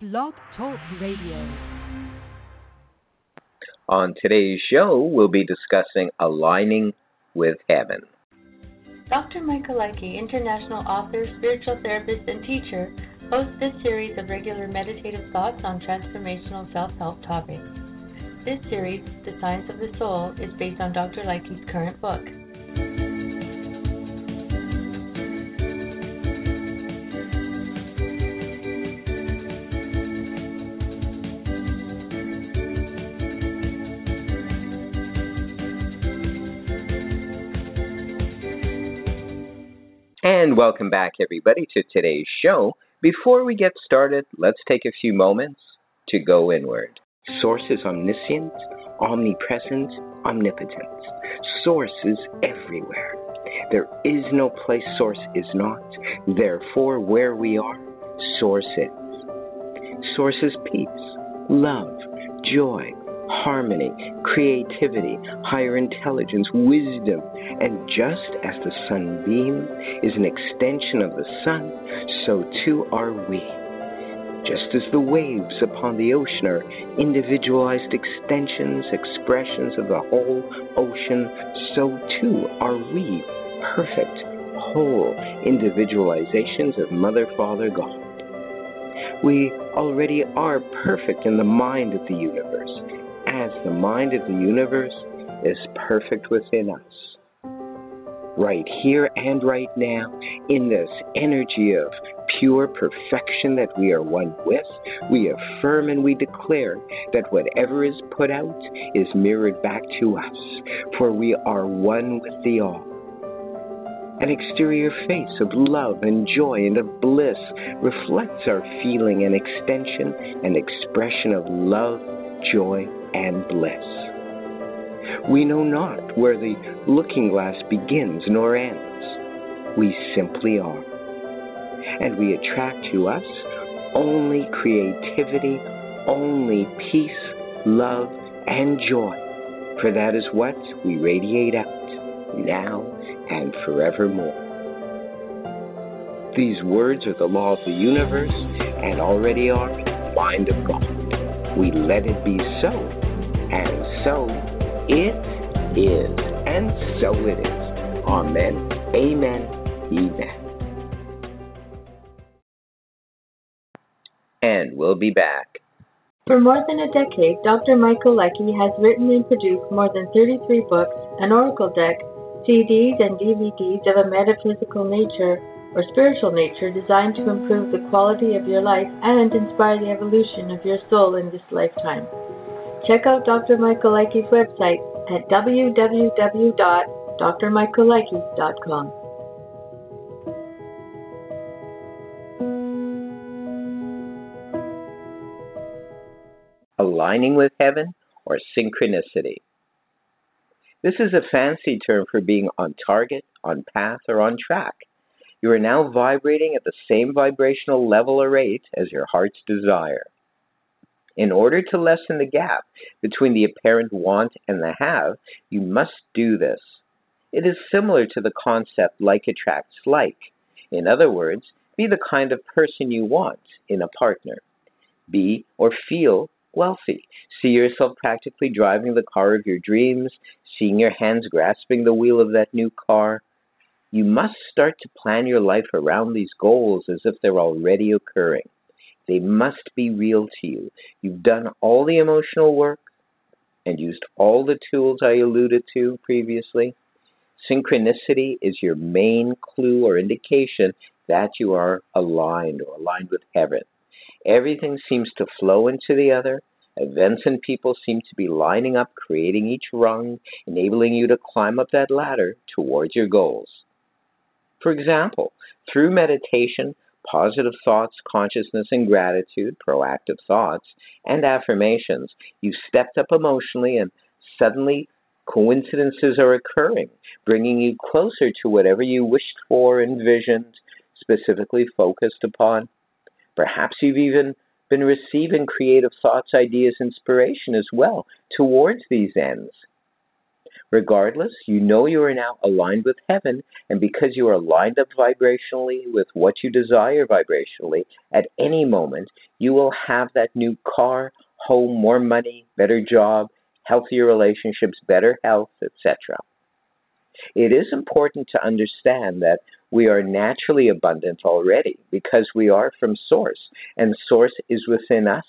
Blog Talk Radio. On today's show, we'll be discussing aligning with heaven. Dr. Michael Likey, international author, spiritual therapist, and teacher, hosts this series of regular meditative thoughts on transformational self help topics. This series, The Science of the Soul, is based on Dr. Likey's current book. And welcome back, everybody, to today's show. Before we get started, let's take a few moments to go inward. Source is omniscient, omnipresent, omnipotent. Source is everywhere. There is no place Source is not. Therefore, where we are, Source is. Source is peace, love, joy, harmony, creativity, higher intelligence, wisdom. And just as the sunbeam is an extension of the sun, so too are we. Just as the waves upon the ocean are individualized extensions, expressions of the whole ocean, so too are we perfect, whole individualizations of Mother, Father, God. We already are perfect in the mind of the universe, as the mind of the universe is perfect within us. Right here and right now, in this energy of pure perfection that we are one with, we affirm and we declare that whatever is put out is mirrored back to us, for we are one with the all. An exterior face of love and joy and of bliss reflects our feeling and extension and expression of love, joy, and bliss. We know not where the looking glass begins nor ends. We simply are. And we attract to us only creativity, only peace, love, and joy. For that is what we radiate out now and forevermore. These words are the law of the universe and already are the mind of God. We let it be so, and so it is, and so it is. Amen. Amen. Amen. And we'll be back. For more than a decade, Dr. Michael Likey has written and produced more than 33 books, an oracle deck, CDs, and DVDs of a metaphysical nature or spiritual nature designed to improve the quality of your life and inspire the evolution of your soul in this lifetime. Check out Dr. Michael Likey's website at www.drmichaellikey.com. Aligning with heaven or synchronicity. This is a fancy term for being on target, on path, or on track. You are now vibrating at the same vibrational level or rate as your heart's desire. In order to lessen the gap between the apparent want and the have, you must do this. It is similar to the concept like attracts like. In other words, be the kind of person you want in a partner. Be or feel wealthy. See yourself practically driving the car of your dreams, seeing your hands grasping the wheel of that new car. You must start to plan your life around these goals as if they're already occurring. They must be real to you. You've done all the emotional work and used all the tools I alluded to previously. Synchronicity is your main clue or indication that you are aligned or aligned with heaven. Everything seems to flow into the other. Events and people seem to be lining up, creating each rung, enabling you to climb up that ladder towards your goals. For example, through meditation, positive thoughts, consciousness, and gratitude, proactive thoughts, and affirmations, you've stepped up emotionally and suddenly coincidences are occurring, bringing you closer to whatever you wished for, envisioned, specifically focused upon. Perhaps you've even been receiving creative thoughts, ideas, inspiration as well towards these ends. Regardless, you know you are now aligned with heaven, and because you are lined up vibrationally with what you desire vibrationally, at any moment you will have that new car, home, more money, better job, healthier relationships, better health, etc. It is important to understand that we are naturally abundant already because we are from Source, and Source is within us.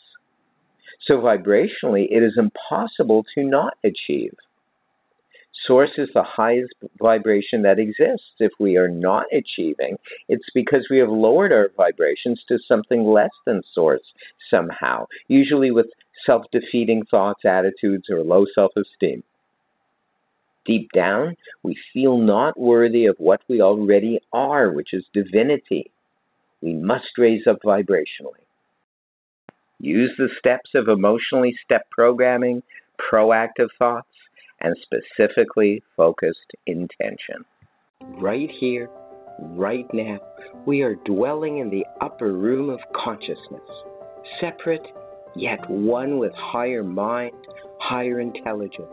So, vibrationally, it is impossible to not achieve. Source is the highest vibration that exists. If we are not achieving, it's because we have lowered our vibrations to something less than Source somehow, usually with self defeating thoughts, attitudes, or low self esteem. Deep down, we feel not worthy of what we already are, which is divinity. We must raise up vibrationally. Use the steps of emotionally step programming, proactive thoughts, and specifically focused intention. Right here, right now, we are dwelling in the upper room of consciousness, separate yet one with higher mind, higher intelligence,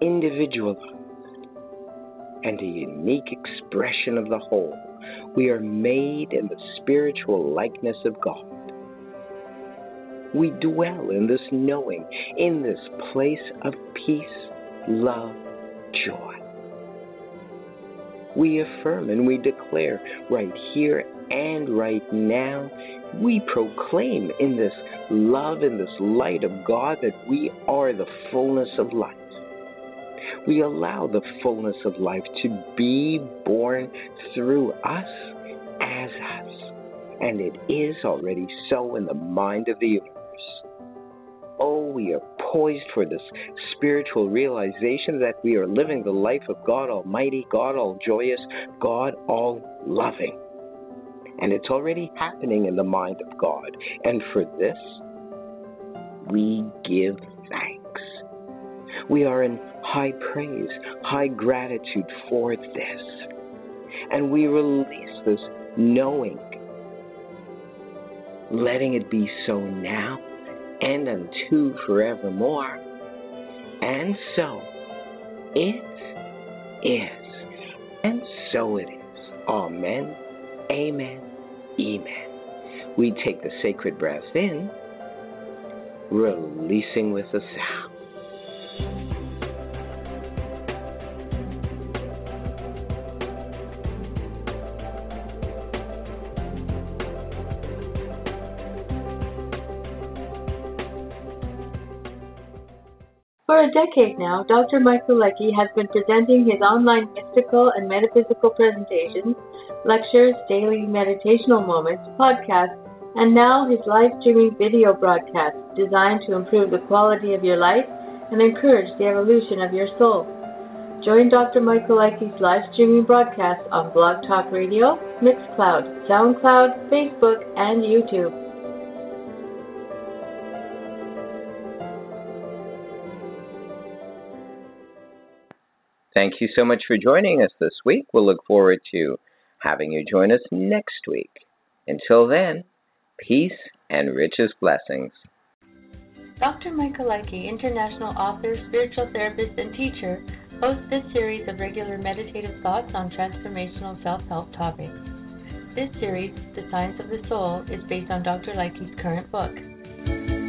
individualized, and a unique expression of the whole. We are made in the spiritual likeness of God. We dwell in this knowing, in this place of peace, love, joy. We affirm and we declare right here and right now, we proclaim in this love, in this light of God, that we are the fullness of life. We allow the fullness of life to be born through us as us. And it is already so in the mind of the universe. We are poised for this spiritual realization that we are living the life of God Almighty, God All Joyous, God All Loving. And it's already happening in the mind of God. And for this, we give thanks. We are in high praise, high gratitude for this. And we release this knowing, letting it be so now and unto forevermore. And so it is, and so it is. Amen, amen, amen. We take the sacred breath in, releasing with a sound. For a decade now, Dr. Michael Likey has been presenting his online mystical and metaphysical presentations, lectures, daily meditational moments, podcasts, and now his live streaming video broadcasts designed to improve the quality of your life and encourage the evolution of your soul. Join Dr. Michael Likey's live streaming broadcasts on Blog Talk Radio, Mixcloud, SoundCloud, Facebook, and YouTube. Thank you so much for joining us this week. We'll look forward to having you join us next week. Until then, peace and richest blessings. Dr. Michael Likey, international author, spiritual therapist, and teacher, hosts this series of regular meditative thoughts on transformational self help topics. This series, The Science of the Soul, is based on Dr. Likey's current book.